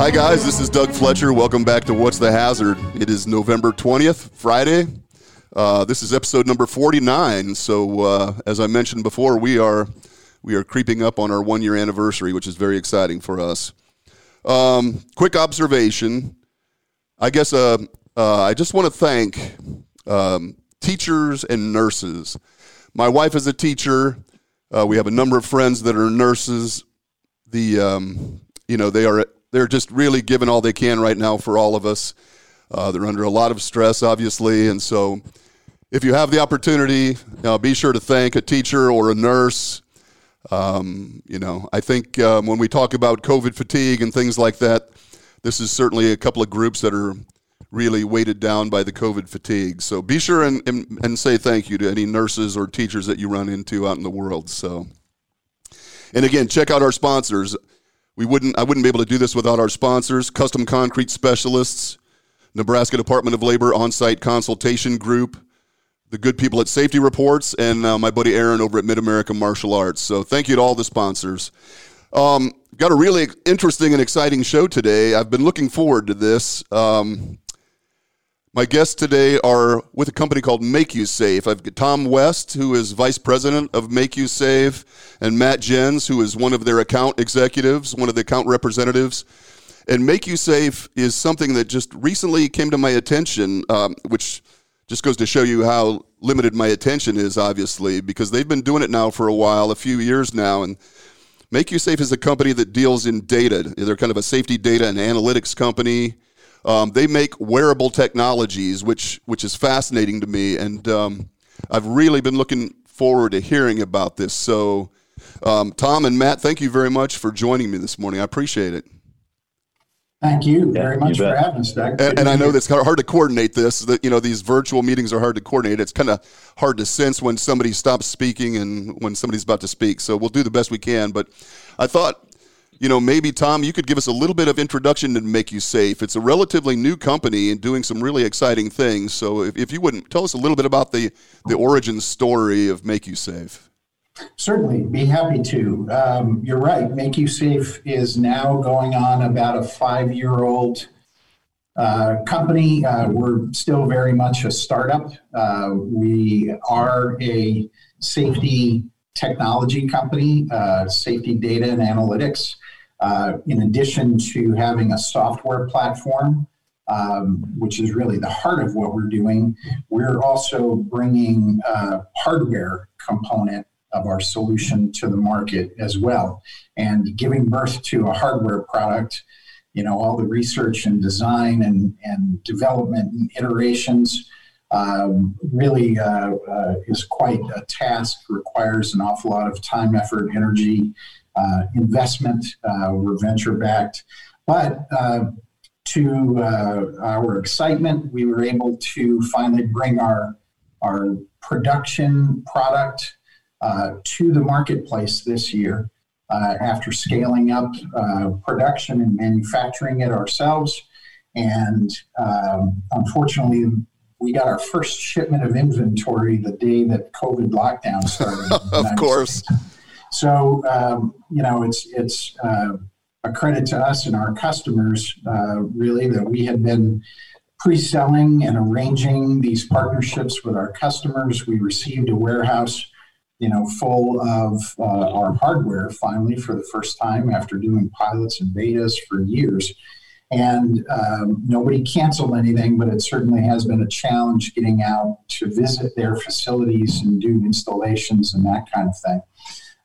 Hi, guys. This is Doug Fletcher. Welcome back to What's the Hazard? It is November 20th, Friday. Uh, this is episode number 49. So, uh, as I mentioned before, we are we are creeping up on our one year anniversary, which is very exciting for us. Um, quick observation. I guess uh, uh I just want to thank um, teachers and nurses. My wife is a teacher. Uh, we have a number of friends that are nurses. The um, you know they are they're just really giving all they can right now for all of us. Uh, they're under a lot of stress, obviously, and so if you have the opportunity, uh, be sure to thank a teacher or a nurse. Um, you know, I think um, when we talk about COVID fatigue and things like that, this is certainly a couple of groups that are really weighted down by the COVID fatigue. So be sure and, and, and say thank you to any nurses or teachers that you run into out in the world. So, and again, check out our sponsors we wouldn't I wouldn't be able to do this without our sponsors, Custom Concrete Specialists, Nebraska Department of Labor On-Site Consultation Group, the good people at Safety Reports, and uh, my buddy Aaron over at Mid America Martial Arts. So thank you to all the sponsors. Um, got a really interesting and exciting show today. I've been looking forward to this. Um, my guests today are with a company called MakuSafe. I've got Tom West, who is vice president of MakuSafe, and Matt Jens, who is one of their account executives, one of the account representatives. And MakuSafe is something that just recently came to my attention, um, which just goes to show you how limited my attention is, obviously, because they've been doing it now for a while, a few years now. And MakuSafe is a company that deals in data. They're kind of a safety data and analytics company. Um, they make wearable technologies, which which is fascinating to me, and um, I've really been looking forward to hearing about this. So, um, Tom and Matt, thank you very much for joining me this morning. I appreciate it. Thank you very much you for having us, Doug. And, and I know that's kind of hard to coordinate this. That you know these virtual meetings are hard to coordinate. It's kind of hard to sense when somebody stops speaking and when somebody's about to speak. So we'll do the best we can. But I thought you know, maybe Tom, you could give us a little bit of introduction to MakuSafe. It's a relatively new company and doing some really exciting things. So, if, if you wouldn't tell us a little bit about the the origin story of MakuSafe. Certainly, be happy to. Um, you're right. MakuSafe is now going on about a five year old uh, company. Uh, we're still very much a startup. Uh, we are a safety technology company, uh, safety data and analytics. Uh, in addition to having a software platform, um, which is really the heart of what we're doing, we're also bringing a hardware component of our solution to the market as well. And giving birth to a hardware product, you know, all the research and design and, and development and iterations um, really uh, uh, is quite a task, requires an awful lot of time, effort, energy, uh, investment. Uh, we're venture backed. But uh, to our excitement, we were able to finally bring our, our production product to the marketplace this year. Uh, after scaling up uh, production and manufacturing it ourselves. And um, unfortunately, we got our first shipment of inventory the day that COVID lockdown started. of course. States. So um, you know, it's it's uh, a credit to us and our customers uh, really that we had been pre-selling and arranging these partnerships with our customers. We received a warehouse, you know, full of uh, our hardware finally for the first time after doing pilots and betas for years. And um, nobody canceled anything, but it certainly has been a challenge getting out to visit their facilities and do installations and that kind of thing.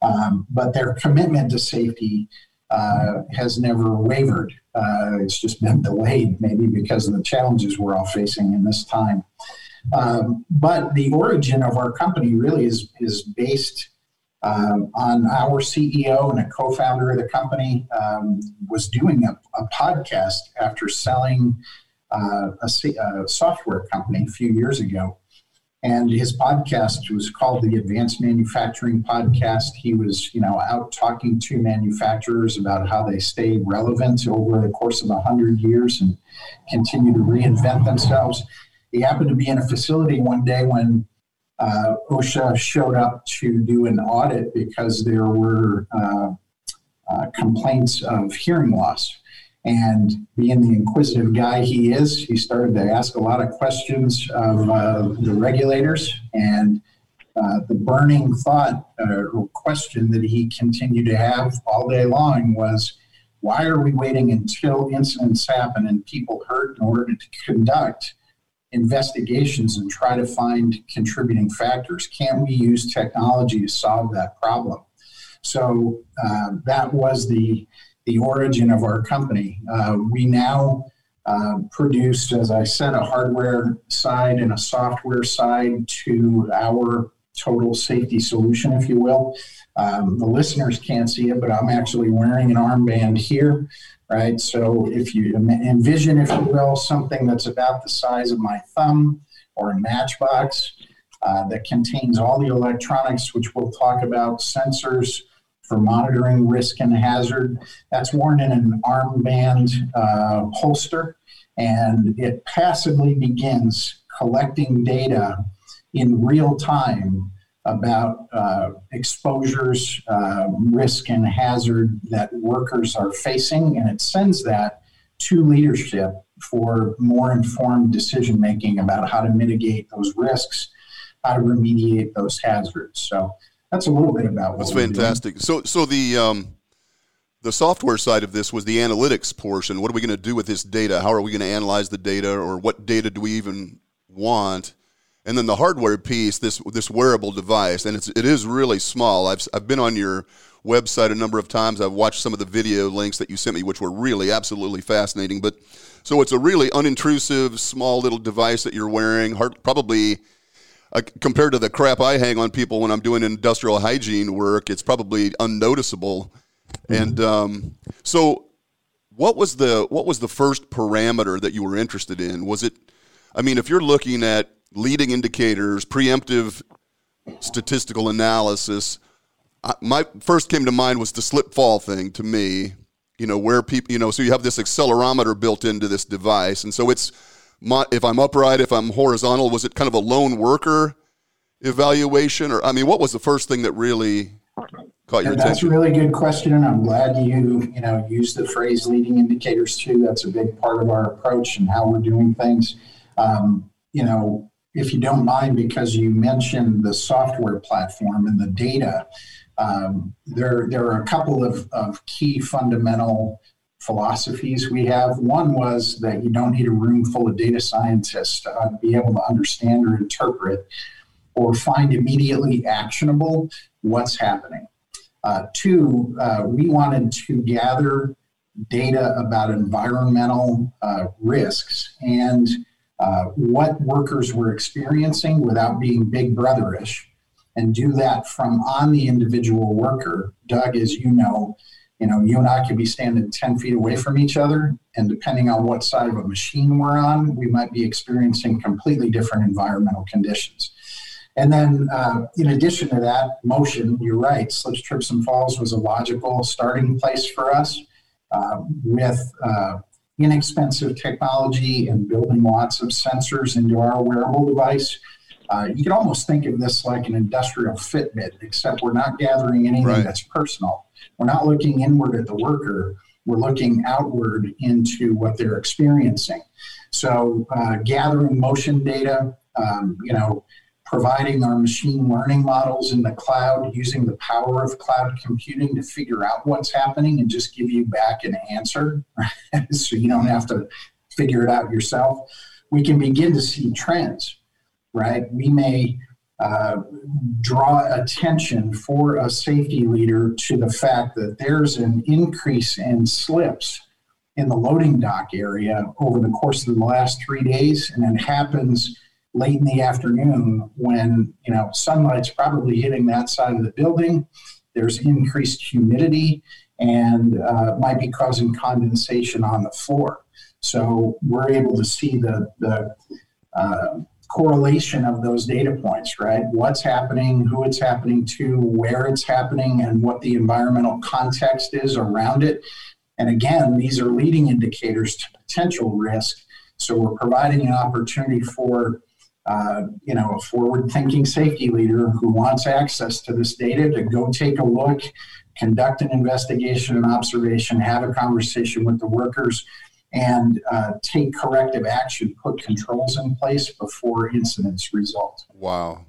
Um, but their commitment to safety uh, has never wavered. Uh, it's just been delayed, maybe because of the challenges we're all facing in this time. Um, but the origin of our company really is, is based uh, on our CEO and a co-founder of the company um, was doing a, a, podcast after selling uh, a, a, software company a few years ago. And his podcast was called the Advanced Manufacturing Podcast. He was, you know, out talking to manufacturers about how they stay relevant over the course of 100 years and continue to reinvent themselves. He happened to be in a facility one day when uh, OSHA showed up to do an audit because there were uh, uh, complaints of hearing loss. And being the inquisitive guy he is, he started to ask a lot of questions of uh, the regulators. And uh, the burning thought uh, or question that he continued to have all day long was why are we waiting until incidents happen and people hurt in order to conduct investigations and try to find contributing factors? Can we use technology to solve that problem? So uh, that was the the origin of our company. Uh, we now uh, produce, as I said, a hardware side and a software side to our total safety solution, if you will. Um, the listeners can't see it, but I'm actually wearing an armband here, right? So if you envision, if you will, something that's about the size of my thumb or a matchbox uh, that contains all the electronics, which we'll talk about, sensors for monitoring risk and hazard. That's worn in an armband uh, holster, and it passively begins collecting data in real time about uh, exposures, uh, risk, and hazard that workers are facing, and it sends that to leadership for more informed decision making about how to mitigate those risks, how to remediate those hazards. So that's a little bit about that's fantastic. So, so the um, the software side of this was the analytics portion. What are we going to do with this data? How are we going to analyze the data, or what data do we even want? and then the hardware piece, this this wearable device, and it's it is really small. I've I've been on your website a number of times. I've watched some of the video links that you sent me, which were really absolutely fascinating. But so it's a really unintrusive, small little device that you're wearing. Hard, probably uh, compared to the crap I hang on people when I'm doing industrial hygiene work, it's probably unnoticeable. Mm-hmm. And um, so, what was the what was the first parameter that you were interested in? Was it I mean, if you're looking at leading indicators, preemptive statistical analysis. My first came to mind was the slip fall thing to me. You know, where people, you know, so you have this accelerometer built into this device. And so it's, if I'm upright, if I'm horizontal, was it kind of a lone worker evaluation? Or, I mean, what was the first thing that really caught your attention? That's a really good question. And I'm glad you, you know, use the phrase leading indicators too. That's a big part of our approach and how we're doing things. Um, you know, if you don't mind, because you mentioned the software platform and the data, um, there, there are a couple of, of key fundamental philosophies we have. One was that you don't need a room full of data scientists to uh, be able to understand or interpret or find immediately actionable what's happening. Uh, two, uh, we wanted to gather data about environmental uh, risks and uh, what workers were experiencing without being big brotherish and do that from on the individual worker. Doug, as you know, you know, you and I could be standing 10 feet away from each other, and depending on what side of a machine we're on, we might be experiencing completely different environmental conditions. And then, uh, in addition to that, motion, you're right, slips, trips, and falls was a logical starting place for us uh, with uh, inexpensive technology and building lots of sensors into our wearable device. Uh, you can almost think of this like an industrial Fitbit, except we're not gathering anything right. that's personal. We're not looking inward at the worker. We're looking outward into what they're experiencing. So, uh, gathering motion data, um, you know, providing our machine learning models in the cloud, using the power of cloud computing to figure out what's happening and just give you back an answer so you don't have to figure it out yourself. We can begin to see trends, right? We may uh, draw attention for a safety leader to the fact that there's an increase in slips in the loading dock area over the course of the last three days, and it happens late in the afternoon when you know sunlight's probably hitting that side of the building there's increased humidity and uh, might be causing condensation on the floor so we're able to see the, the uh, correlation of those data points right? What's happening who it's happening to where it's happening and what the environmental context is around it. And again these are leading indicators to potential risk. So we're providing an opportunity for uh, you know, a forward-thinking safety leader who wants access to this data to go take a look, conduct an investigation and observation, have a conversation with the workers, and uh, take corrective action, put controls in place before incidents result. Wow.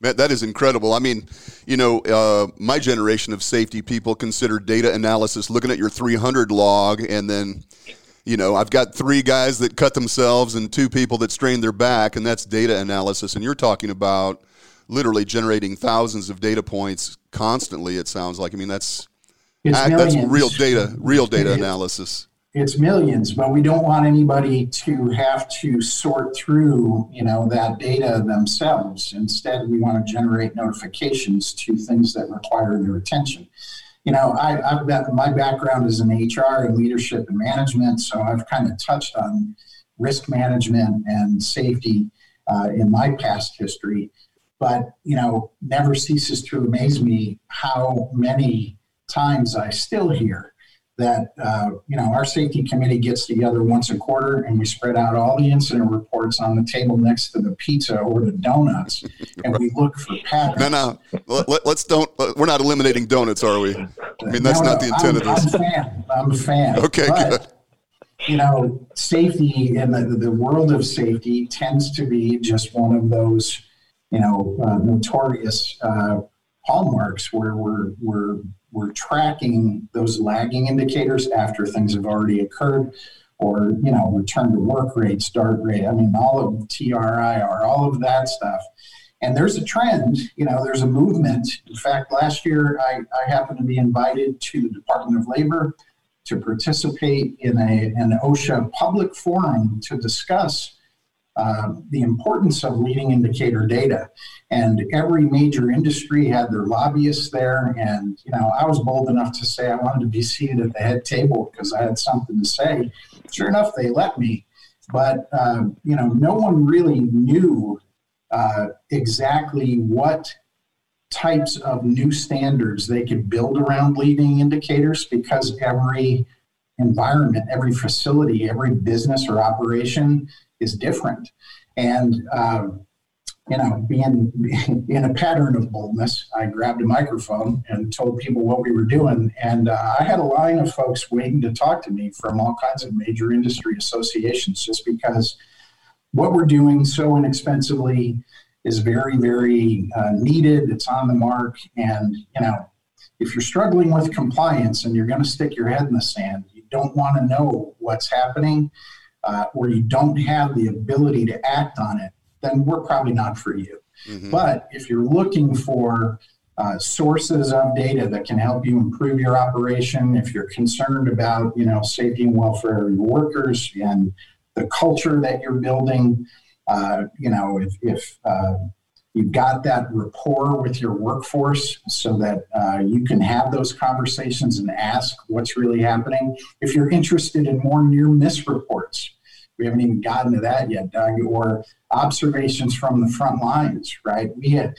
Man, that is incredible. I mean, you know, uh, my generation of safety people consider data analysis looking at your 300 log and then, you know, I've got three guys that cut themselves and two people that strained their back, and that's data analysis. And you're talking about literally generating thousands of data points constantly. It sounds like. I mean, that's that's real data, real data analysis it's millions, but we don't want anybody to have to sort through, you know, that data themselves. Instead, we want to generate notifications to things that require their attention. You know, I, have got my background is in HR and leadership and management, so I've kind of touched on risk management and safety uh, in my past history. But you know, never ceases to amaze me how many times I still hear that uh, you know our safety committee gets together once a quarter and we spread out all the incident reports on the table next to the pizza or the donuts and we look for patterns. No, no, Let, us don't. We're not eliminating donuts, are we? I mean, that's no, not the intent I'm, of this. I'm a fan. I'm a fan. Okay, but, good. You know, safety in the, the world of safety tends to be just one of those, you know, uh, notorious uh, hallmarks where we're we're we're tracking those lagging indicators after things have already occurred or you know return to work rate start rate i mean all of TRIR all of that stuff. And there's a trend you know there's a movement. In fact last year i, I happened to be invited to the department of labor to participate in a, an osha public forum to discuss uh, the importance of leading indicator data. And every major industry had their lobbyists there. And, you know, I was bold enough to say I wanted to be seated at the head table because I had something to say. Sure enough, they let me. But, uh, you know, no one really knew uh, exactly what types of new standards they could build around leading indicators because every environment, every facility, every business or operation is different. And, um, you know, being in a pattern of boldness, I grabbed a microphone and told people what we were doing. And uh, I had a line of folks waiting to talk to me from all kinds of major industry associations just because what we're doing so inexpensively is very, very uh, needed. It's on the mark. And, you know, if you're struggling with compliance and you're going to stick your head in the sand, don't want to know what's happening uh, or you don't have the ability to act on it, then we're probably not for you. Mm-hmm. But if you're looking for uh, sources of data that can help you improve your operation, if you're concerned about you know safety and welfare of your workers and the culture that you're building, uh, you know if, if uh, you've got that rapport with your workforce so that uh, you can have those conversations and ask what's really happening. If you're interested in more near miss reports, we haven't even gotten to that yet, Doug, or observations from the front lines, right? We had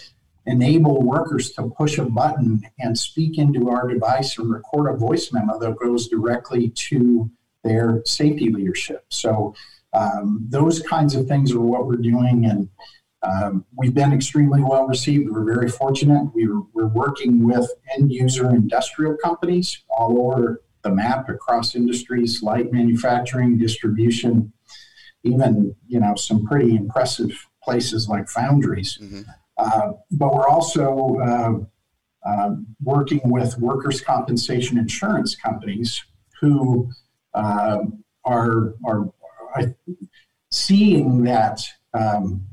enable workers to push a button and speak into our device and record a voice memo that goes directly to their safety leadership. So um, those kinds of things are what we're doing, and um, we've been extremely well received. We're very fortunate. We're, we're working with end user industrial companies all over the map across industries, light manufacturing, distribution, even you know some pretty impressive places like foundries. Mm-hmm. Uh, but we're also uh, uh, working with workers' compensation insurance companies who um, are are seeing that um,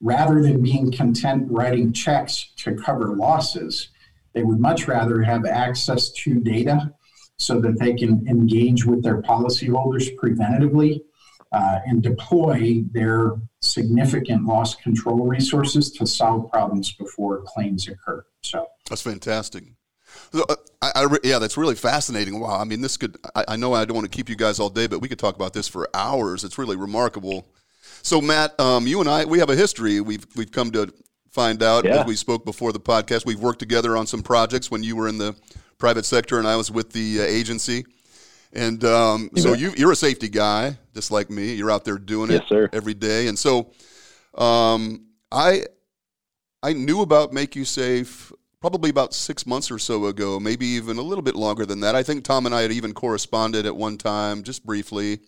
rather than being content writing checks to cover losses, they would much rather have access to data so that they can engage with their policyholders preventatively uh, and deploy their significant loss control resources to solve problems before claims occur. So that's fantastic. So, uh, I, I, yeah, that's really fascinating. Wow. I mean, this could, I, I, know I don't want to keep you guys all day, but we could talk about this for hours. It's really remarkable. So, Matt, um, you and I, we have a history. We've, we've come to find out yeah. as we spoke before the podcast. We've worked together on some projects when you were in the private sector and I was with the uh, agency. And um, so you, you're a safety guy, just like me. You're out there doing yes, it sir. every day. And so um, I I knew about MakuSafe probably about six months or so ago, maybe even a little bit longer than that. I think Tom and I had even corresponded at one time, just briefly.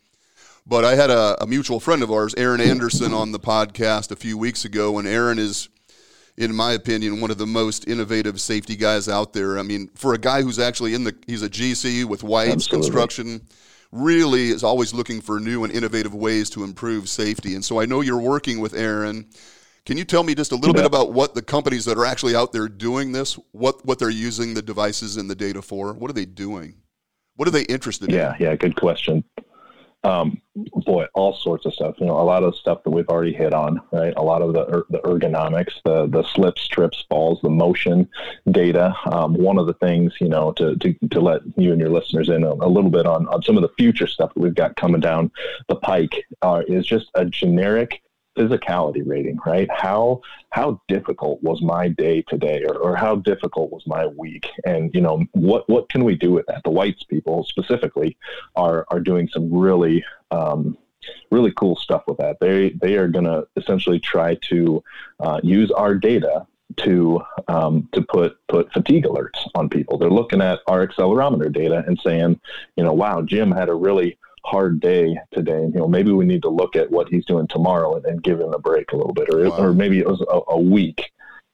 But I had a, a mutual friend of ours, Aaron Anderson, on the podcast a few weeks ago, and Aaron is, in my opinion, one of the most innovative safety guys out there. I mean, for a guy who's actually in the, he's a GC with White's Absolutely. Construction, really is always looking for new and innovative ways to improve safety. And so I know you're working with Aaron. Can you tell me just a little bit about what the companies that are actually out there doing this, what what they're using the devices and the data for? What are they doing? What are they interested in? Yeah, yeah, good question. Um, boy, all sorts of stuff. You know, a lot of the stuff that we've already hit on, right? A lot of the er, the ergonomics, the the slips, trips, falls, the motion data. Um, one of the things, you know, to, to to let you and your listeners in a, a little bit on on some of the future stuff that we've got coming down the pike uh, is just a generic physicality rating, right? How how difficult was my day today, or, or how difficult was my week? And you know, what what can we do with that? The whites people specifically are are doing some really um, really cool stuff with that. They they are going to essentially try to uh, use our data to um, to put put fatigue alerts on people. They're looking at our accelerometer data and saying, you know, wow, Jim had a really hard day today. You know, maybe we need to look at what he's doing tomorrow and, and give him a break a little bit, or Wow. or maybe it was a, a week.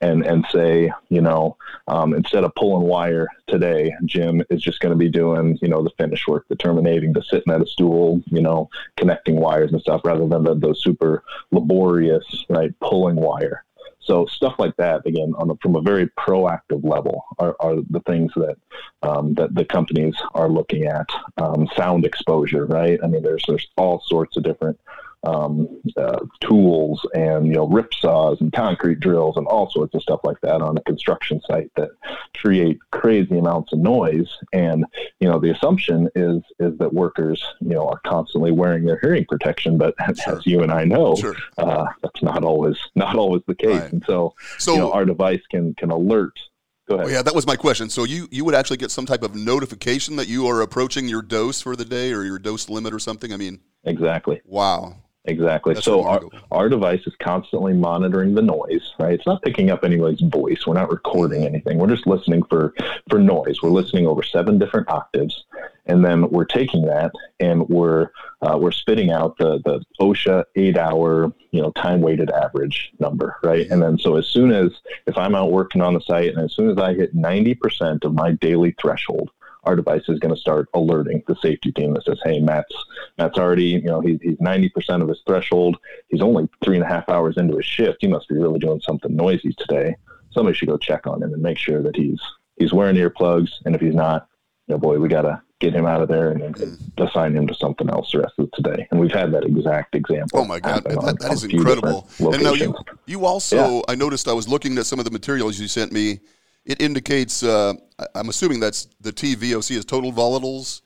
And, and say, you know, um, instead of pulling wire today, Jim is just going to be doing, you know, the finish work, the terminating, the sitting at a stool, you know, connecting wires and stuff, rather than the, those super laborious, right, pulling wire. So stuff like that, again, a, from a very proactive level, are, are the things that um, that the companies are looking at. Um, sound exposure, right? I mean, there's there's all sorts of different um, uh, tools and you know rip saws and concrete drills and all sorts of stuff like that on a construction site that create crazy amounts of noise. And you know the assumption is is that workers you know are constantly wearing their hearing protection, but Sure. as you and I know, Sure. uh, that's not always not always the case. Right. And so, So you know, our device can can alert. Go ahead. Oh, yeah, that was my question. So you you would actually get some type of notification that you are approaching your dose for the day or your dose limit or something. I mean, Exactly. wow. Exactly. That's so our, our device is constantly monitoring the noise, right? It's not picking up anybody's voice. We're not recording anything. We're just listening for, for noise. We're listening over seven different octaves. And then we're taking that and we're, uh, we're spitting out the, the OSHA eight hour, you know, time weighted average number, right? And then so as soon as, if I'm out working on the site and as soon as I hit 90% of my daily threshold, our device is going to start alerting the safety team that says, "Hey, Matt's Matt's already, you know, he's he's ninety percent of his threshold. He's only three and a half hours into his shift. He must be really doing something noisy today. Somebody should go check on him and make sure that he's he's wearing earplugs. And if he's not, you know, boy, we got to get him out of there and, assign him to something else the rest of today. And we've had that exact example. Oh my God, on- that, that is incredible. And now you you also I noticed I was looking at some of the materials you sent me. It indicates uh, I- I'm assuming that's the TVOC is total volatiles,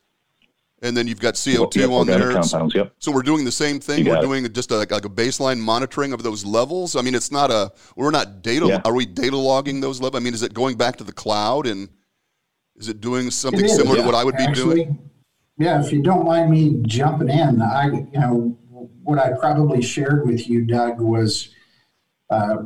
and then you've got CO2 Yep, on there. compounds. Yep. So we're doing the same thing. We're it. doing just a, like a baseline monitoring of those levels. I mean, it's not a we're not data. Yeah. Are we data logging those levels? I mean, is it going back to the cloud and is it doing something It is, similar yeah. to what I would be Actually, doing? Yeah, if you don't mind me jumping in, I, you know, what I probably shared with you, Doug, was uh,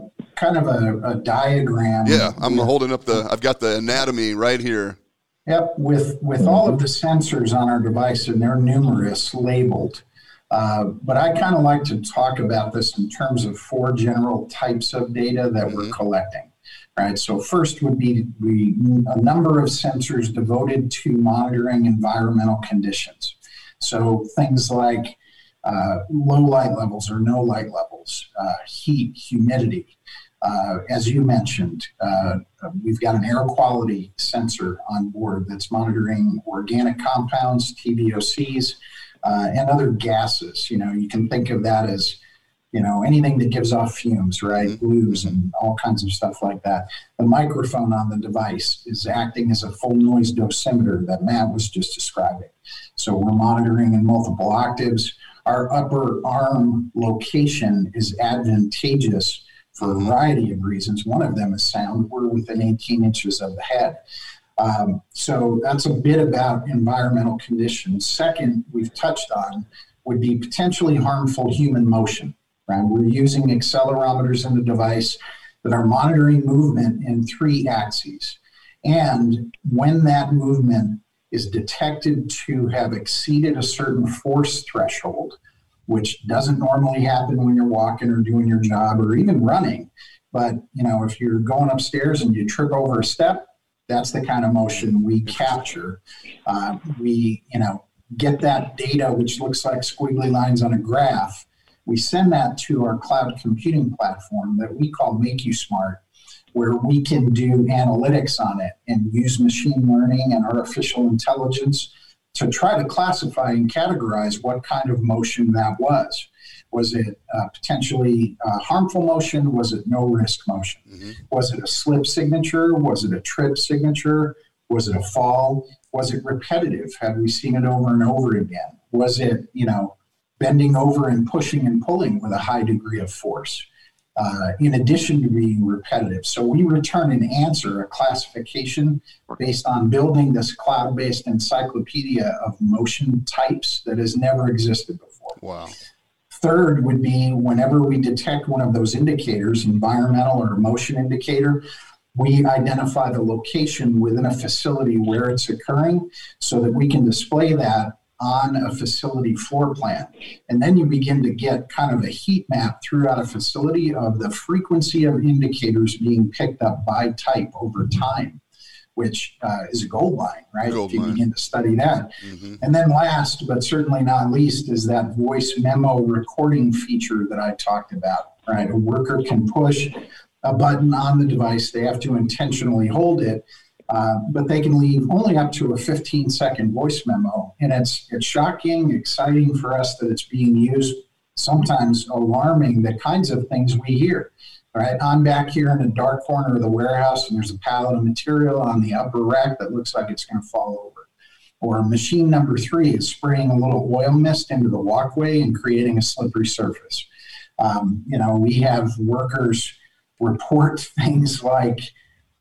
kind of a, a diagram. Yeah, I'm with- holding up the. I've got the anatomy right here. Yep, with with all of the sensors on our device, and they're numerous labeled. Uh, but I kind of like to talk about this in terms of four general types of data that we're collecting. Right. So first would be we, a number of sensors devoted to monitoring environmental conditions. So things like uh, low light levels or no light levels, uh, heat, humidity. Uh, as you mentioned, uh, we've got an air quality sensor on board that's monitoring organic compounds, TVOCs, uh, and other gases. You know, you can think of that as, you know, anything that gives off fumes, right? Blues and all kinds of stuff like that. The microphone on the device is acting as a full noise dosimeter that Matt was just describing. So we're monitoring in multiple octaves. Our upper arm location is advantageous for a variety of reasons. One of them is sound. We're within 18 inches of the head. Um, so that's a bit about environmental conditions. Second, we've touched on would be potentially harmful human motion. Right? We're using accelerometers in the device that are monitoring movement in three axes. And when that movement is detected to have exceeded a certain force threshold, which doesn't normally happen when you're walking or doing your job or even running. But you know, if you're going upstairs and you trip over a step, that's the kind of motion we capture. Uh, we, you know, get that data, which looks like squiggly lines on a graph. We send that to our cloud computing platform that we call MakuSmart, where we can do analytics on it and use machine learning and artificial intelligence to try to classify and categorize what kind of motion that was. Was it uh, potentially uh, harmful motion? Was it no risk motion? Mm-hmm. Was it a slip signature? Was it a trip signature? Was it a fall? Was it repetitive? Had we seen it over and over again? Was it, you know, bending over and pushing and pulling with a high degree of force? Uh, in addition to being repetitive. So we return an answer, a classification based on building this cloud based encyclopedia of motion types that has never existed before. Wow. Third would be whenever we detect one of those indicators, environmental or motion indicator, we identify the location within a facility where it's occurring so that we can display that on a facility floor plan. And then you begin to get kind of a heat map throughout a facility of the frequency of indicators being picked up by type over time, which uh, is a gold mine, right? Gold if you begin to study that. Mm-hmm. And then last, but certainly not least, is that voice memo recording feature that I talked about, right? A worker can push a button on the device, they have to intentionally hold it uh, but they can leave only up to a 15 second voice memo. And it's, it's shocking, exciting for us that it's being used, sometimes alarming the kinds of things we hear. Right, I'm back here in a dark corner of the warehouse, and there's a pallet of material on the upper rack that looks like it's going to fall over. Or machine number three is spraying a little oil mist into the walkway and creating a slippery surface. Um, you know, we have workers report things like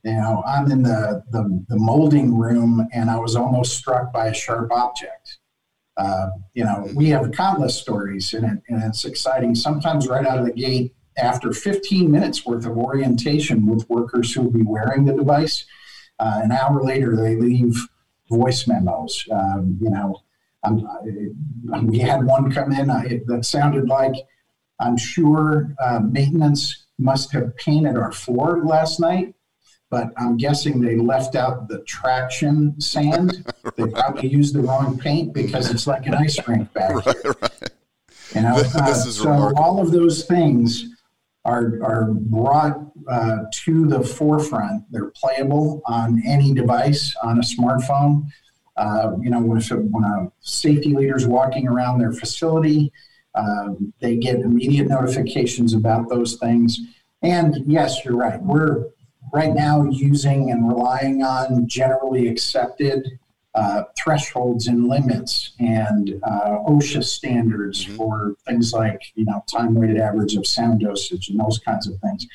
you know, I'm in the, the, the, molding room and I was almost struck by a sharp object. Uh, you know, we have countless stories and, it, and it's exciting. Sometimes right out of the gate, after 15 minutes worth of orientation with workers who will be wearing the device, uh, an hour later they leave voice memos. Um, you know, we had one come in I, that sounded like, I'm sure uh, maintenance must have painted our floor last night but I'm guessing they left out the traction sand. They probably used the wrong paint because it's like an ice rink back right, here. Right. You know, uh, so remarkable. all of those things are are brought uh, to the forefront. They're playable on any device on a smartphone. Uh, you know, when, a, when a safety leader is walking around their facility, um, they get immediate notifications about those things. And yes, you're right. We're right now using and relying on generally accepted uh, thresholds and limits and uh, OSHA standards mm-hmm. for things like you know time weighted average of sound dosage and those kinds of things.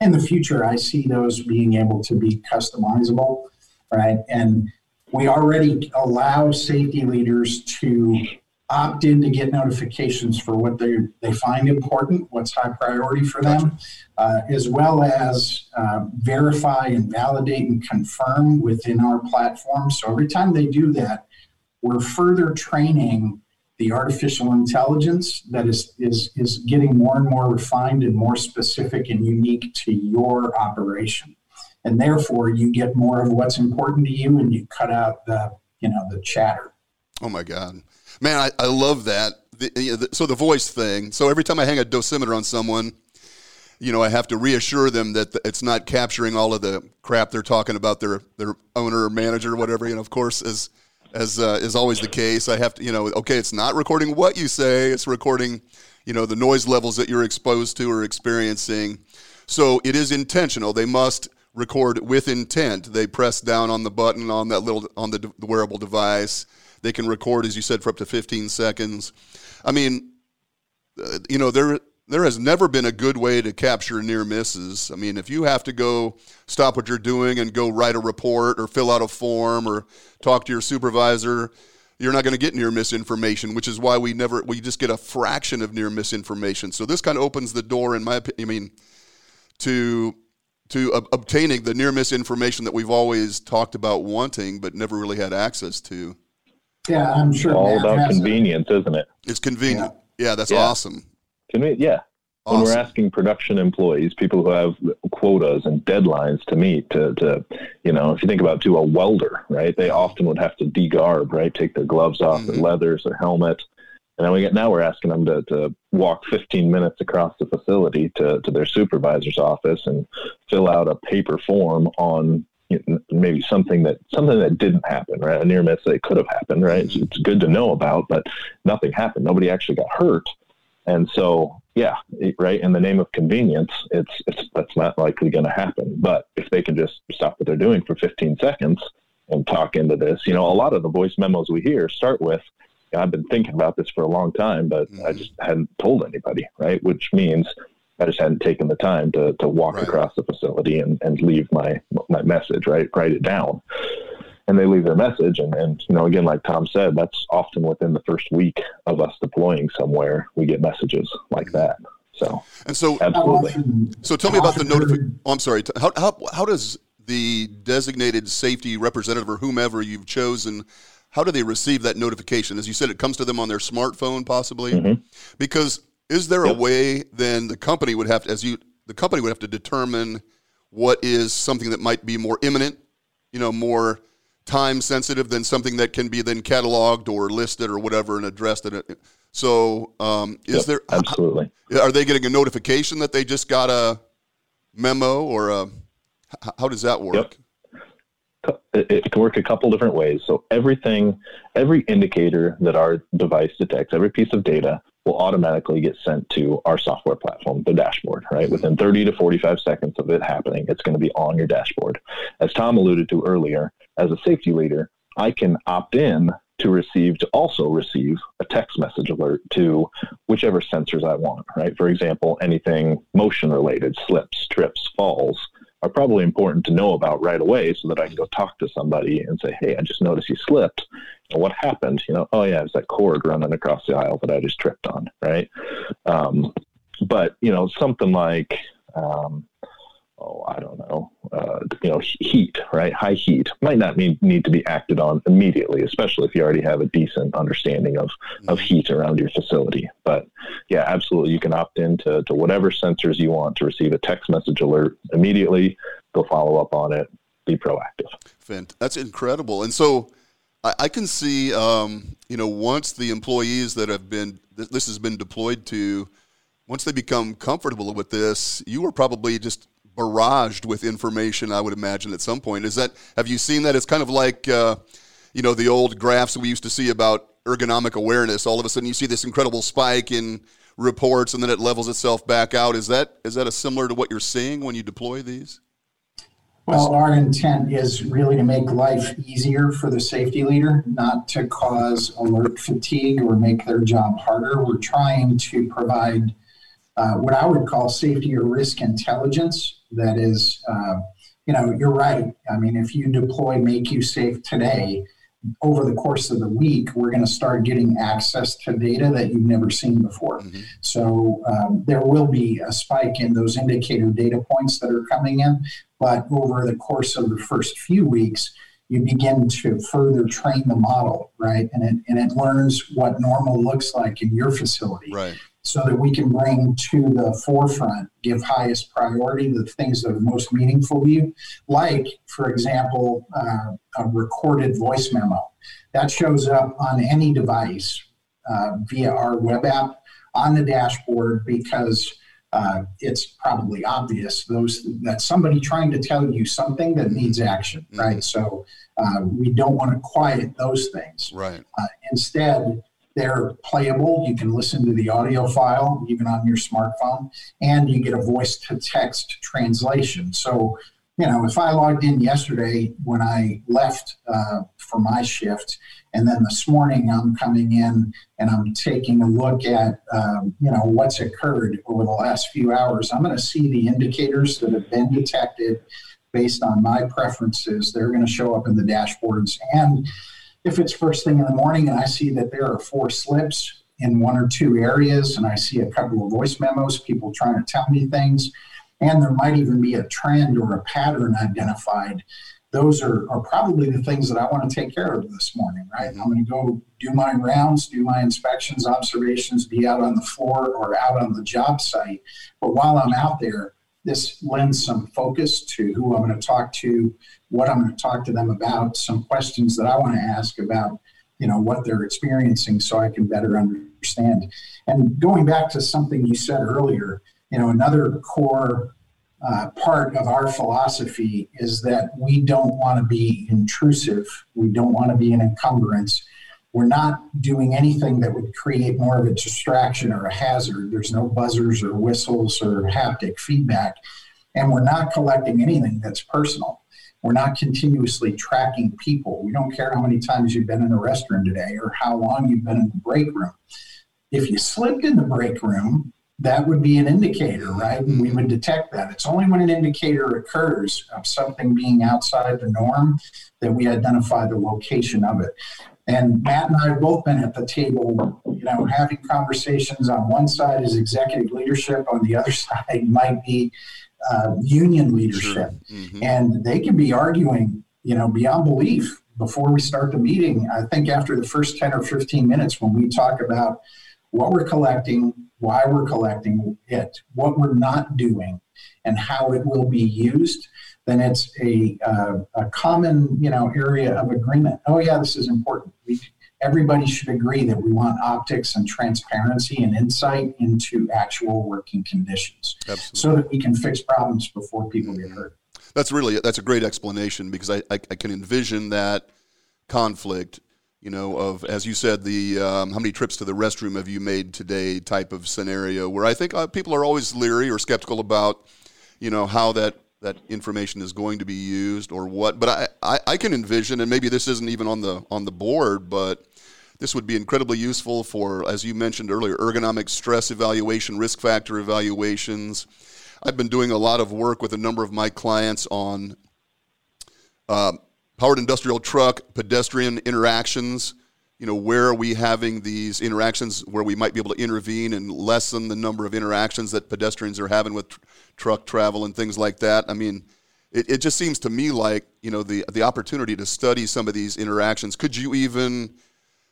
In the future, I see those being able to be customizable, right? And we already allow safety leaders to opt in to get notifications for what they, they find important, what's high priority for them, uh, as well as uh, verify and validate and confirm within our platform. So every time they do that, we're further training the artificial intelligence that is, is, is getting more and more refined and more specific and unique to your operation. And therefore, you get more of what's important to you and you cut out the, you know, the chatter. Oh my God. Man, I, I love that. The, the, so the voice thing. So every time I hang a dosimeter on someone, you know, I have to reassure them that it's not capturing all of the crap they're talking about their their owner or manager or whatever. Know, of course, as as uh, is always the case, I have to, you know, okay, it's not recording what you say; it's recording, you know, the noise levels that you're exposed to or experiencing. So it is intentional. They must record with intent. They press down on the button on that little on the, the wearable device they can record, as you said, for up to 15 seconds. I mean, uh, you know, there there has never been a good way to capture near misses. I mean, if you have to go stop what you're doing and go write a report or fill out a form or talk to your supervisor, you're not going to get near miss information, which is why we never we just get a fraction of near miss information. So this kind of opens the door, in my opinion, I mean, to to uh, obtaining the near miss information that we've always talked about wanting, but never really had access to. Yeah, I'm sure. All about convenience, a, isn't it? It's convenient. Yeah, yeah that's yeah. awesome. Conven- yeah. Awesome. When we're asking production employees, people who have quotas and deadlines to meet, to, to, you know, if you think about to a welder, right? They often would have to degarb, right? Take their gloves off, mm-hmm. their leathers, their helmet, and then we get now we're asking them to, to walk 15 minutes across the facility to, to their supervisor's office and fill out a paper form on you know, maybe something that something that didn't happen, right? A near miss that could have happened, right? It's, it's good to know about, but nothing happened. Nobody actually got hurt. And so, yeah, right. In the name of convenience, it's, it's that's not likely going to happen. But if they can just stop what they're doing for 15 seconds and talk into this, you know, a lot of the voice memos we hear start with, I've been thinking about this for a long time, but mm-hmm. I just hadn't told anybody, right? Which means I just hadn't taken the time to, to walk right. across the facility and, and leave my my message, right? Write it down. And they leave their message. And, and, you know, again, like Tom said, that's often within the first week of us deploying somewhere, we get messages like mm-hmm. that. So, and so, absolutely. So tell me about the notification. Oh, I'm sorry. How, how, how does the designated safety representative or whomever you've chosen how do they receive that notification? As you said, it comes to them on their smartphone, possibly. Mm-hmm. Because is there yep. a way then the company would have to, as you the company would have to determine what is something that might be more imminent, you know, more time sensitive than something that can be then cataloged or listed or whatever and addressed. In it. So, um, is yep, there absolutely? Are they getting a notification that they just got a memo or a? How does that work? Yep it can work a couple different ways. So everything, every indicator that our device detects, every piece of data will automatically get sent to our software platform, the dashboard, right? Mm-hmm. Within 30 to 45 seconds of it happening, it's going to be on your dashboard. As Tom alluded to earlier, as a safety leader, I can opt in to receive, to also receive a text message alert to whichever sensors I want, right? For example, anything motion related, slips, trips, falls, are probably important to know about right away so that I can go talk to somebody and say, hey, I just noticed you slipped. What happened? You know, oh, yeah, it's that cord running across the aisle that I just tripped on, right? Um, but, you know, something like, um, oh, I don't know, uh, you know, heat, right? High heat might not need, need to be acted on immediately, especially if you already have a decent understanding of, of mm-hmm. heat around your facility. But yeah, absolutely. You can opt into to whatever sensors you want to receive a text message alert immediately. Go follow up on it. Be proactive. That's incredible. And so I, I can see, um, you know, once the employees that have been, this has been deployed to, once they become comfortable with this, you are probably just barraged with information. I would imagine at some point. Is that have you seen that? It's kind of like uh, you know the old graphs we used to see about ergonomic awareness. All of a sudden, you see this incredible spike in reports, and then it levels itself back out. Is that is that a similar to what you're seeing when you deploy these? Well, our intent is really to make life easier for the safety leader, not to cause alert fatigue or make their job harder. We're trying to provide uh, what I would call safety or risk intelligence. That is, uh, you know, you're right. I mean, if you deploy MakuSafe today, over the course of the week, we're going to start getting access to data that you've never seen before. Mm-hmm. So um, there will be a spike in those indicator data points that are coming in, but over the course of the first few weeks, you begin to further train the model, right? And it, and it learns what normal looks like in your facility. Right so that we can bring to the forefront, give highest priority the things that are most meaningful to you, like, for example, uh, a recorded voice memo. That shows up on any device uh, via our web app on the dashboard because uh, it's probably obvious those that somebody trying to tell you something that needs action, mm-hmm. right? So uh, we don't want to quiet those things. Right. Uh, instead, they're playable. You can listen to the audio file even on your smartphone, and you get a voice to text translation. So, you know, if I logged in yesterday when I left uh, for my shift, and then this morning I'm coming in and I'm taking a look at, um, you know, what's occurred over the last few hours, I'm going to see the indicators that have been detected based on my preferences. They're going to show up in the dashboards and if it's first thing in the morning and I see that there are four slips in one or two areas and I see a couple of voice memos, people trying to tell me things, and there might even be a trend or a pattern identified those are, are probably the things that I want to take care of this morning, right? Mm-hmm. I'm going to go do my rounds, do my inspections, observations, be out on the floor or out on the job site. But while I'm out there, this lends some focus to who I'm going to talk to, what I'm going to talk to them about, some questions that I want to ask about, you know, what they're experiencing so I can better understand. And going back to something you said earlier, you know, another core uh, part of our philosophy is that we don't want to be intrusive. We don't want to be an encumbrance. We're not doing anything that would create more of a distraction or a hazard. There's no buzzers or whistles or haptic feedback. And we're not collecting anything that's personal. We're not continuously tracking people. We don't care how many times you've been in a restroom today or how long you've been in the break room. If you slipped in the break room, that would be an indicator, right? Mm-hmm. We would detect that. It's only when an indicator occurs of something being outside the norm that we identify the location of it. And Matt and I have both been at the table, you know, having conversations. On one side is executive leadership, on the other side might be uh, union leadership. Sure. Mm-hmm. And they can be arguing, you know, beyond belief before we start the meeting. I think after the first 10 or 15 minutes, when we talk about what we're collecting, why we're collecting it, what we're not doing, and how it will be used, then it's a, uh, a common you know area of agreement. Oh yeah, this is important. We, everybody should agree that we want optics and transparency and insight into actual working conditions, Absolutely. so that we can fix problems before people get hurt. That's really that's a great explanation because I, I, I can envision that conflict you know, of as you said, the um, how many trips to the restroom have you made today type of scenario where I think uh, people are always leery or skeptical about, you know, how that that information is going to be used or what. But I, I, I can envision, and maybe this isn't even on the on the board, but this would be incredibly useful for, as you mentioned earlier, ergonomic stress evaluation, risk factor evaluations. I've been doing a lot of work with a number of my clients on. Uh, powered industrial truck, pedestrian interactions. You know, where are we having these interactions where we might be able to intervene and lessen the number of interactions that pedestrians are having with tr- truck travel and things like that? I mean, it, it just seems to me like, you know, the, the opportunity to study some of these interactions. Could you even,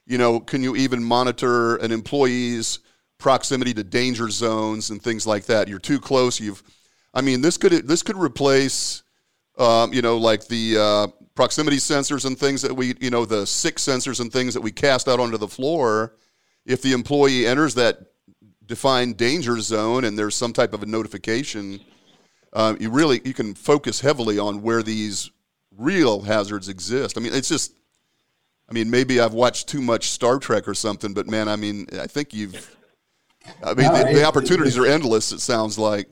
you know, can you even monitor an employee's proximity to danger zones and things like that? You're too close. You've, I mean, this could, this could replace, um, you know, like the, uh, proximity sensors and things that we, you know, the six sensors and things that we cast out onto the floor, if the employee enters that defined danger zone and there's some type of a notification, uh, you really you can focus heavily on where these real hazards exist. I mean, it's just, I mean, maybe I've watched too much Star Trek or something, but man, I mean, I think you've, I mean, no, the, the opportunities are endless. It sounds like.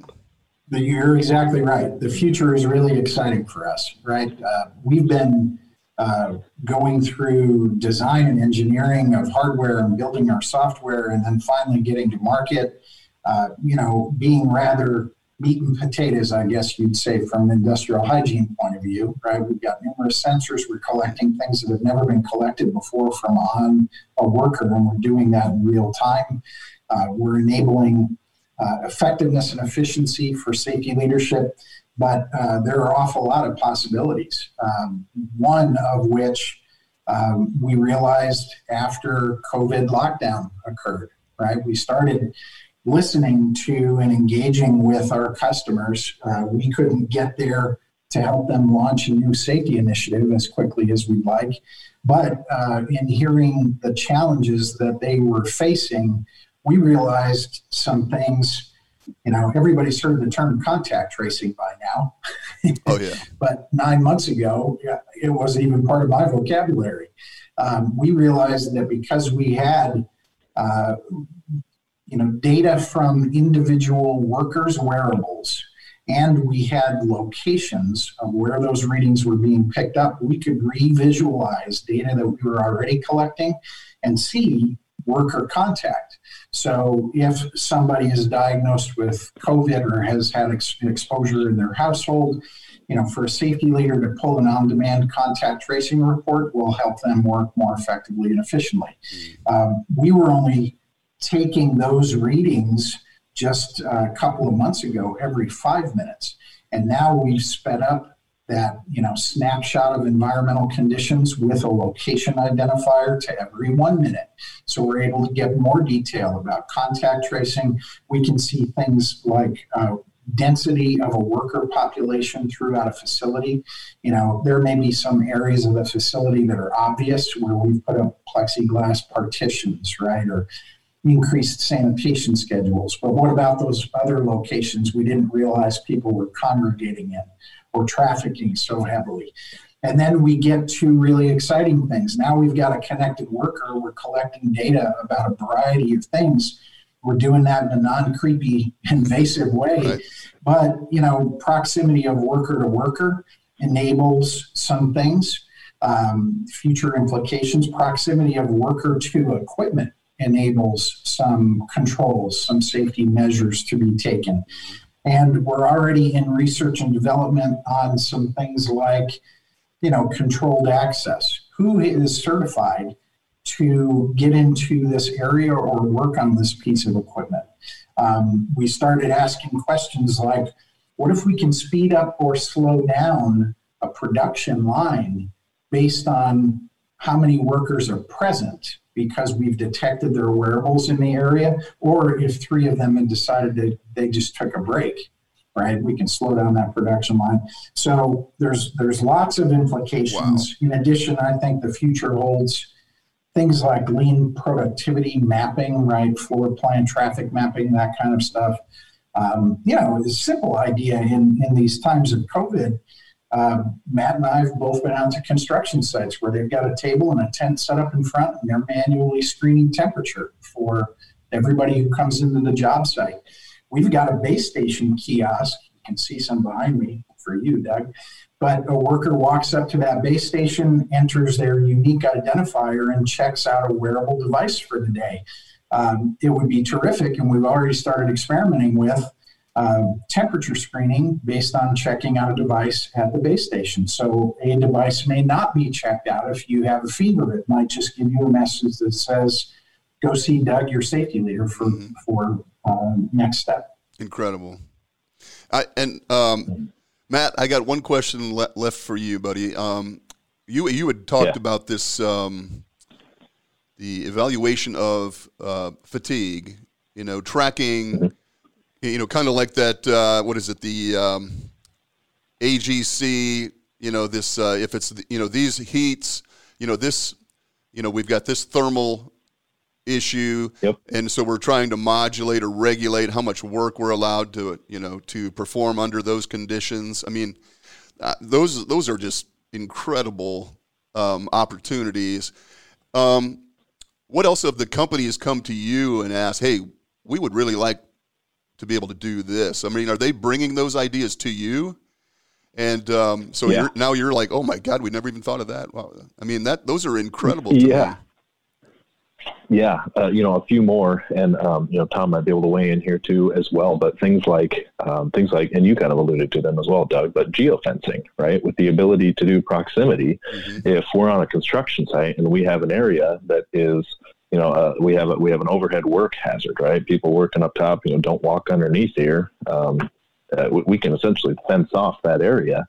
You're exactly right. The future is really exciting for us, right? Uh, we've been uh, going through design and engineering of hardware and building our software, and then finally getting to market. Uh, you know, being rather meat and potatoes, I guess you'd say, from an industrial hygiene point of view, right? We've got numerous sensors. We're collecting things that have never been collected before from on a worker, and we're doing that in real time. Uh, we're enabling uh, effectiveness and efficiency for safety leadership, but uh, there are awful lot of possibilities. Um, one of which um, we realized after COVID lockdown occurred, right? We started listening to and engaging with our customers. Uh, we couldn't get there to help them launch a new safety initiative as quickly as we'd like. But uh, in hearing the challenges that they were facing, we realized some things. You know, everybody's heard the term contact tracing by now. Oh yeah. but nine months ago, it wasn't even part of my vocabulary. Um, we realized that because we had, uh, you know, data from individual workers' wearables, and we had locations of where those readings were being picked up, we could re-visualize data that we were already collecting and see worker contact. So if somebody is diagnosed with COVID or has had ex- exposure in their household, you know, for a safety leader to pull an on-demand contact tracing report will help them work more effectively and efficiently. Um, we were only taking those readings just a couple of months ago every five minutes. And now we've sped up that you know snapshot of environmental conditions with a location identifier to every one minute. So we're able to get more detail about contact tracing. We can see things like uh, density of a worker population throughout a facility. You know there may be some areas of the facility that are obvious where we've put up plexiglass partitions right or increased sanitation schedules. But what about those other locations we didn't realize people were congregating in or trafficking so heavily. And then we get to really exciting things. Now we've got a connected worker. We're collecting data about a variety of things. We're doing that in a non-creepy, invasive way. Right. But you know, proximity of worker to worker enables some things. Um, future implications. Proximity of worker to equipment enables some controls, some safety measures to be taken. And we're already in research and development on some things like, you know, controlled access. Who is certified to get into this area or work on this piece of equipment? Um, we started asking questions like, what if we can speed up or slow down a production line based on how many workers are present because we've detected their wearables in the area, or if three of them had decided that they just took a break, right? We can slow down that production line. So there's there's lots of implications. Wow. In addition, I think the future holds things like lean productivity mapping, right? Floor plan traffic mapping, that kind of stuff. Um, you know, a simple idea in, in these times of COVID um, Matt and I have both been out to construction sites where they've got a table and a tent set up in front, and they're manually screening temperature for everybody who comes into the job site. We've got a base station kiosk. You can see some behind me for you, Doug. But a worker walks up to that base station, enters their unique identifier, and checks out a wearable device for the day. Um, it would be terrific, and we've already started experimenting with um, temperature screening based on checking out a device at the base station. So a device may not be checked out if you have a fever. It might just give you a message that says, "Go see Doug, your safety leader, for mm-hmm. for uh, next step." Incredible. I, and um, Matt, I got one question le- left for you, buddy. Um, you you had talked yeah. about this um, the evaluation of uh, fatigue. You know, tracking. You know, kind of like that. Uh, what is it? The um, AGC. You know, this uh, if it's you know these heats. You know this. You know we've got this thermal issue, yep. and so we're trying to modulate or regulate how much work we're allowed to you know to perform under those conditions. I mean, uh, those those are just incredible um, opportunities. Um, what else have the companies come to you and ask, hey, we would really like to be able to do this? I mean, are they bringing those ideas to you? And um, so yeah. you're, now you're like, oh my God, we never even thought of that. Wow. I mean, that those are incredible. yeah. Me. Yeah, uh, you know, a few more, and um, you know, Tom might be able to weigh in here too as well. But things like um, things like, and you kind of alluded to them as well, Doug. But geofencing, right, with the ability to do proximity. Mm-hmm. If we're on a construction site and we have an area that is you know, uh, we have a, we have an overhead work hazard, right? People working up top, you know, don't walk underneath here. Um, uh, we, we, can essentially fence off that area,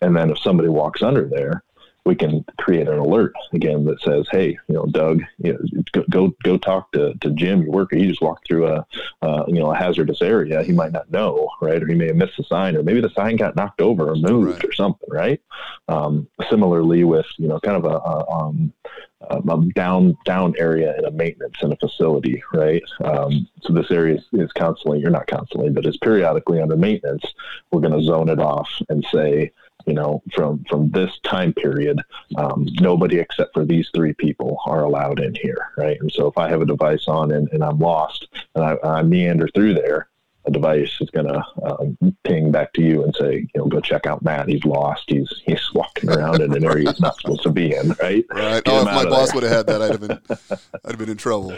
and then if somebody walks under there, we can create an alert again that says, "Hey, you know, Doug, you know, go go, go talk to, to Jim, your worker. He just walked through a uh, you know a hazardous area. He might not know, right? Or he may have missed the sign, or maybe the sign got knocked over or moved right. or something, right? Um, similarly, with you know, kind of a, a um, a down down area in a maintenance in a facility, right? Um, so this area is, is constantly, you're not constantly, but is periodically under maintenance. We're going to zone it off and say, you know, from from this time period, um, nobody except for these three people are allowed in here, right? And so if I have a device on and, and I'm lost and I, I meander through there, a device is going to um, ping back to you and say, you know, go check out Matt. He's lost. He's he's walking around in an area he's not supposed to be in, right? Right. oh, if my boss would have had that, I'd have been I'd have been in trouble.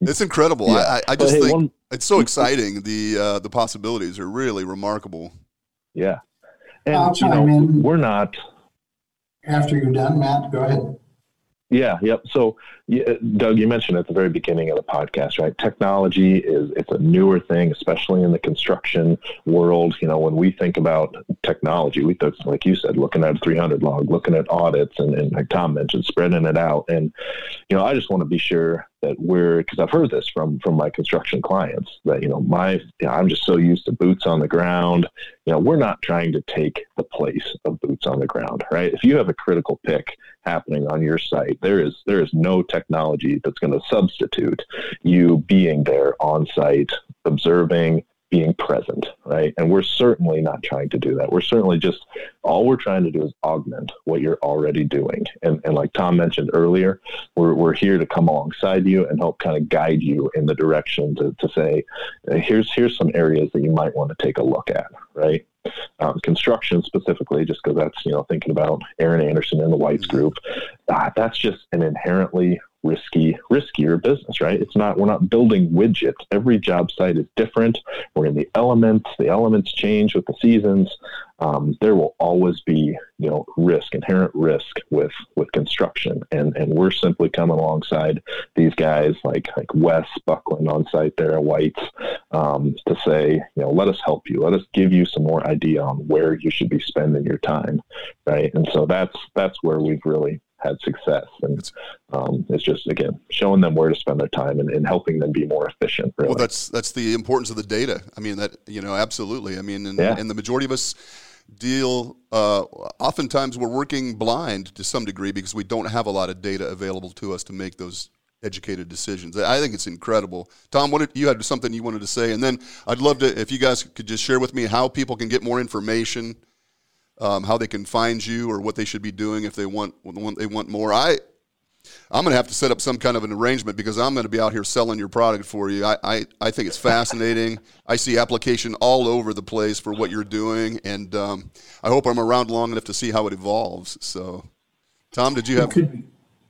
It's incredible. Yeah. I, I just hey, think one, it's so exciting. The uh, the possibilities are really remarkable. Yeah. And, I'll you know, in. We're not. After you're done, Matt, go ahead. Yeah, yep. So, Doug, you mentioned at the very beginning of the podcast, right? Technology is it's a newer thing, especially in the construction world. You know, when we think about technology, we think, like you said, looking at a 300 log, looking at audits, and, and like Tom mentioned, spreading it out. And you know, I just want to be sure that we're because I've heard this from from my construction clients that you know my you know, I'm just so used to boots on the ground. You know, we're not trying to take the place of boots on the ground, right? If you have a critical pick happening on your site, there is there is no technology that's going to substitute you being there on site, observing, being present, right? And we're certainly not trying to do that. We're certainly just all we're trying to do is augment what you're already doing. And, and like Tom mentioned earlier, we're, we're here to come alongside you and help kind of guide you in the direction to, to say, here's here's some areas that you might want to take a look at, right? Um, construction specifically, just because that's you know thinking about Aaron Anderson and the Whites mm-hmm. group, uh, that's just an inherently risky, riskier business, right? It's not, we're not building widgets. Every job site is different. We're in the elements. The elements change with the seasons. Um, there will always be, you know, risk, inherent risk with, with construction. And, and we're simply coming alongside these guys like, like Wes Buckland on site there at White's um, to say, you know, let us help you. Let us give you some more idea on where you should be spending your time. Right. And so that's, that's where we've really had success. And um, it's just again showing them where to spend their time and, and, helping them be more efficient. Really. Well, that's that's the importance of the data. I mean that you know absolutely. I mean, and, yeah. and the majority of us deal. Uh, oftentimes, we're working blind to some degree because we don't have a lot of data available to us to make those educated decisions. I think it's incredible. Tom, what did, you had something you wanted to say, and then I'd love to if you guys could just share with me how people can get more information um, how they can find you or what they should be doing if they want when they want more. I I'm going to have to set up some kind of an arrangement because I'm going to be out here selling your product for you. I, I, I think it's fascinating. I see application all over the place for what you're doing, and um, I hope I'm around long enough to see how it evolves. So, Tom, did you have?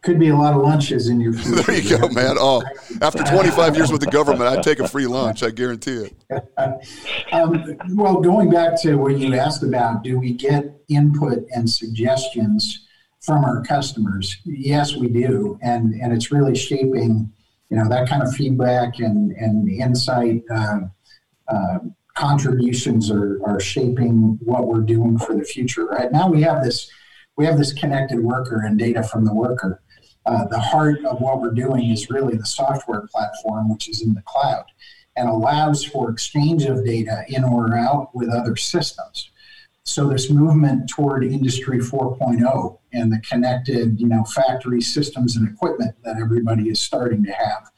Could be a lot of lunches in your future. there you go, man. Oh, after 25 years with the government, I'd take a free lunch. I guarantee it. um, well, going back to what you asked about, do we get input and suggestions from our customers? Yes, we do, and and it's really shaping, you know, that kind of feedback and and insight. Uh, uh, contributions are, are shaping what we're doing for the future. Right now, we have this we have this connected worker and data from the worker uh, the heart of what we're doing is really the software platform, which is in the cloud and allows for exchange of data in or out with other systems. So this movement toward Industry 4.0 and the connected, you know, factory systems and equipment that everybody is starting to have,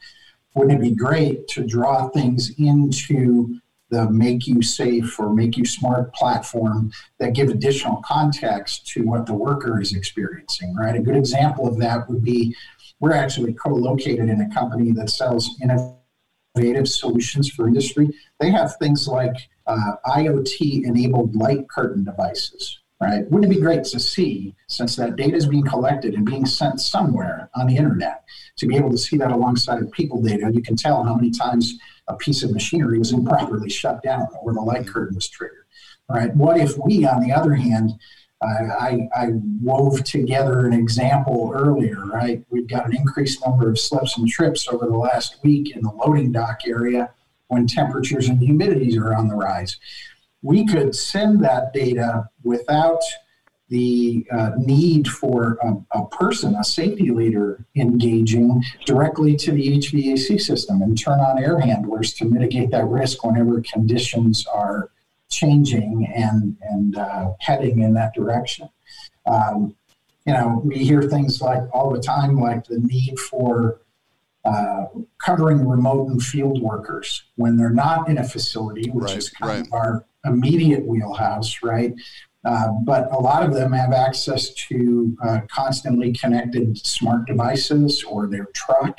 wouldn't it be great to draw things into the MakuSafe or MakuSmart platform that give additional context to what the worker is experiencing, right? A good example of that would be we're actually co-located in a company that sells innovative solutions for industry. They have things like uh, IoT enabled light curtain devices, right? Wouldn't it be great to see, since that data is being collected and being sent somewhere on the internet, to be able to see that alongside of people data? You can tell how many times a piece of machinery was improperly shut down or the light curtain was triggered. Right? What if we, on the other hand, I, I, wove together an example earlier, right? We've got an increased number of slips and trips over the last week in the loading dock area when temperatures and humidities are on the rise. We could send that data without the uh, need for a, a, person, a safety leader, engaging directly to the HVAC system and turn on air handlers to mitigate that risk whenever conditions are changing and and uh, heading in that direction. Um, you know, we hear things like all the time, like the need for uh, covering remote and field workers when they're not in a facility, which right, is kind right. of our immediate wheelhouse, right? Uh, but a lot of them have access to uh, constantly connected smart devices or their truck.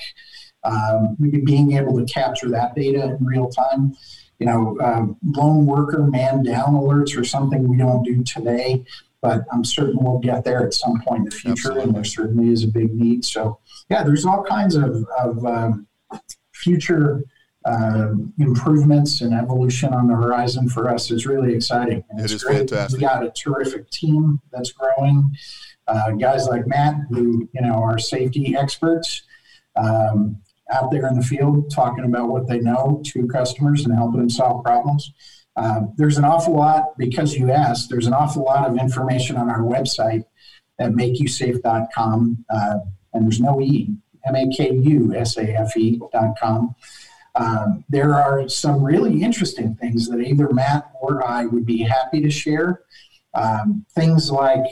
Um, being able to capture that data in real time. You know, um, lone worker man down alerts are something we don't do today, but I'm certain we'll get there at some point in the future, Absolutely. and there certainly is a big need. So, yeah, there's all kinds of, of um, future uh, improvements and evolution on the horizon for us is really exciting. And it is great. fantastic. We got a terrific team that's growing. uh, guys like Matt, who you know are safety experts, um, out there in the field talking about what they know to customers and helping them solve problems. Uh, there's an awful lot because you asked. There's an awful lot of information on our website at makusafe.com, uh, and there's no e, m a k u s a f e.com. Um, there are some really interesting things that either Matt or I would be happy to share. Um, things like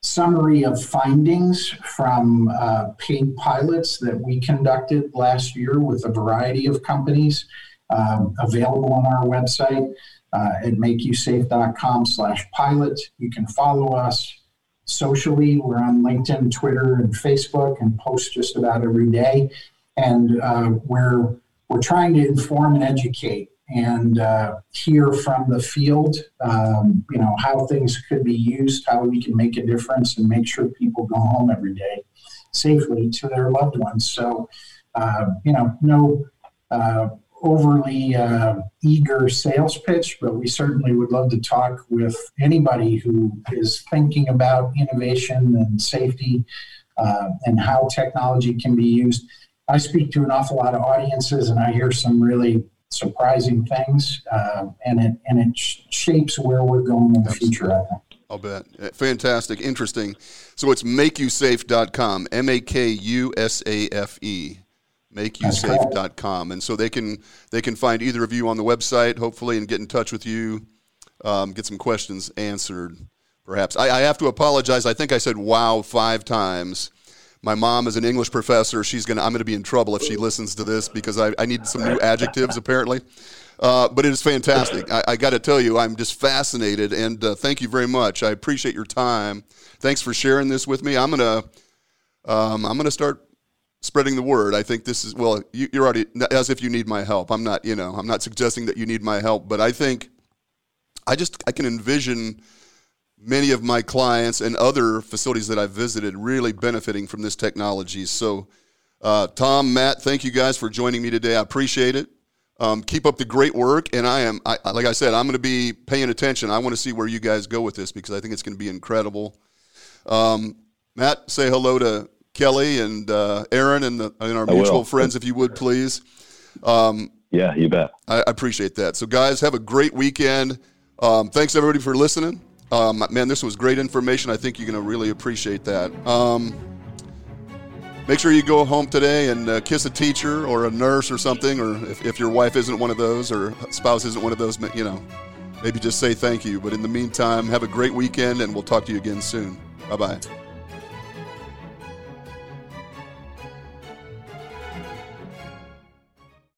summary of findings from uh, paid pilots that we conducted last year with a variety of companies um, available on our website uh, at makusafe.com slash pilot. You can follow us socially. We're on LinkedIn, Twitter, and Facebook and post just about every day. And uh, we're, we're trying to inform and educate and uh, hear from the field, um, you know, how things could be used, how we can make a difference, and make sure people go home every day safely to their loved ones. So, uh, you know, no uh, overly uh, eager sales pitch, but we certainly would love to talk with anybody who is thinking about innovation and safety uh, and how technology can be used. I speak to an awful lot of audiences, and I hear some really surprising things, uh, and it and it sh- shapes where we're going in the future. I think. I'll bet. Fantastic, interesting. So it's makusafe.com, M A K U S A F E, makusafe.com, and so they can they can find either of you on the website, hopefully, and get in touch with you, um, get some questions answered. Perhaps I, I have to apologize. I think I said "wow" five times my mom is an English professor. She's gonna. I'm gonna be in trouble if she listens to this because I, I need some new adjectives apparently. Uh, but it is fantastic. I, I got to tell you, I'm just fascinated, and uh, thank you very much. I appreciate your time. Thanks for sharing this with me. I'm gonna um, I'm gonna start spreading the word. I think this is well. You, you're already as if you need my help. I'm not. You know, I'm not suggesting that you need my help, but I think I just I can envision many of my clients and other facilities that I've visited really benefiting from this technology. So, uh, Tom, Matt, thank you guys for joining me today. I appreciate it. Um, keep up the great work, and I am, I, like I said, I'm going to be paying attention. I want to see where you guys go with this because I think it's going to be incredible. Um, Matt, say hello to Kelly and uh, Aaron and, the, and our mutual friends, if you would, please. Um, yeah, you bet. I, I, appreciate that. So, guys, have a great weekend. Um, thanks everybody for listening. Um, man, this was great information. I think you're going to really appreciate that. Um, make sure you go home today and uh, kiss a teacher or a nurse or something, or if, if your wife isn't one of those or spouse isn't one of those, you know, maybe just say thank you. But in the meantime, have a great weekend and we'll talk to you again soon. Bye bye.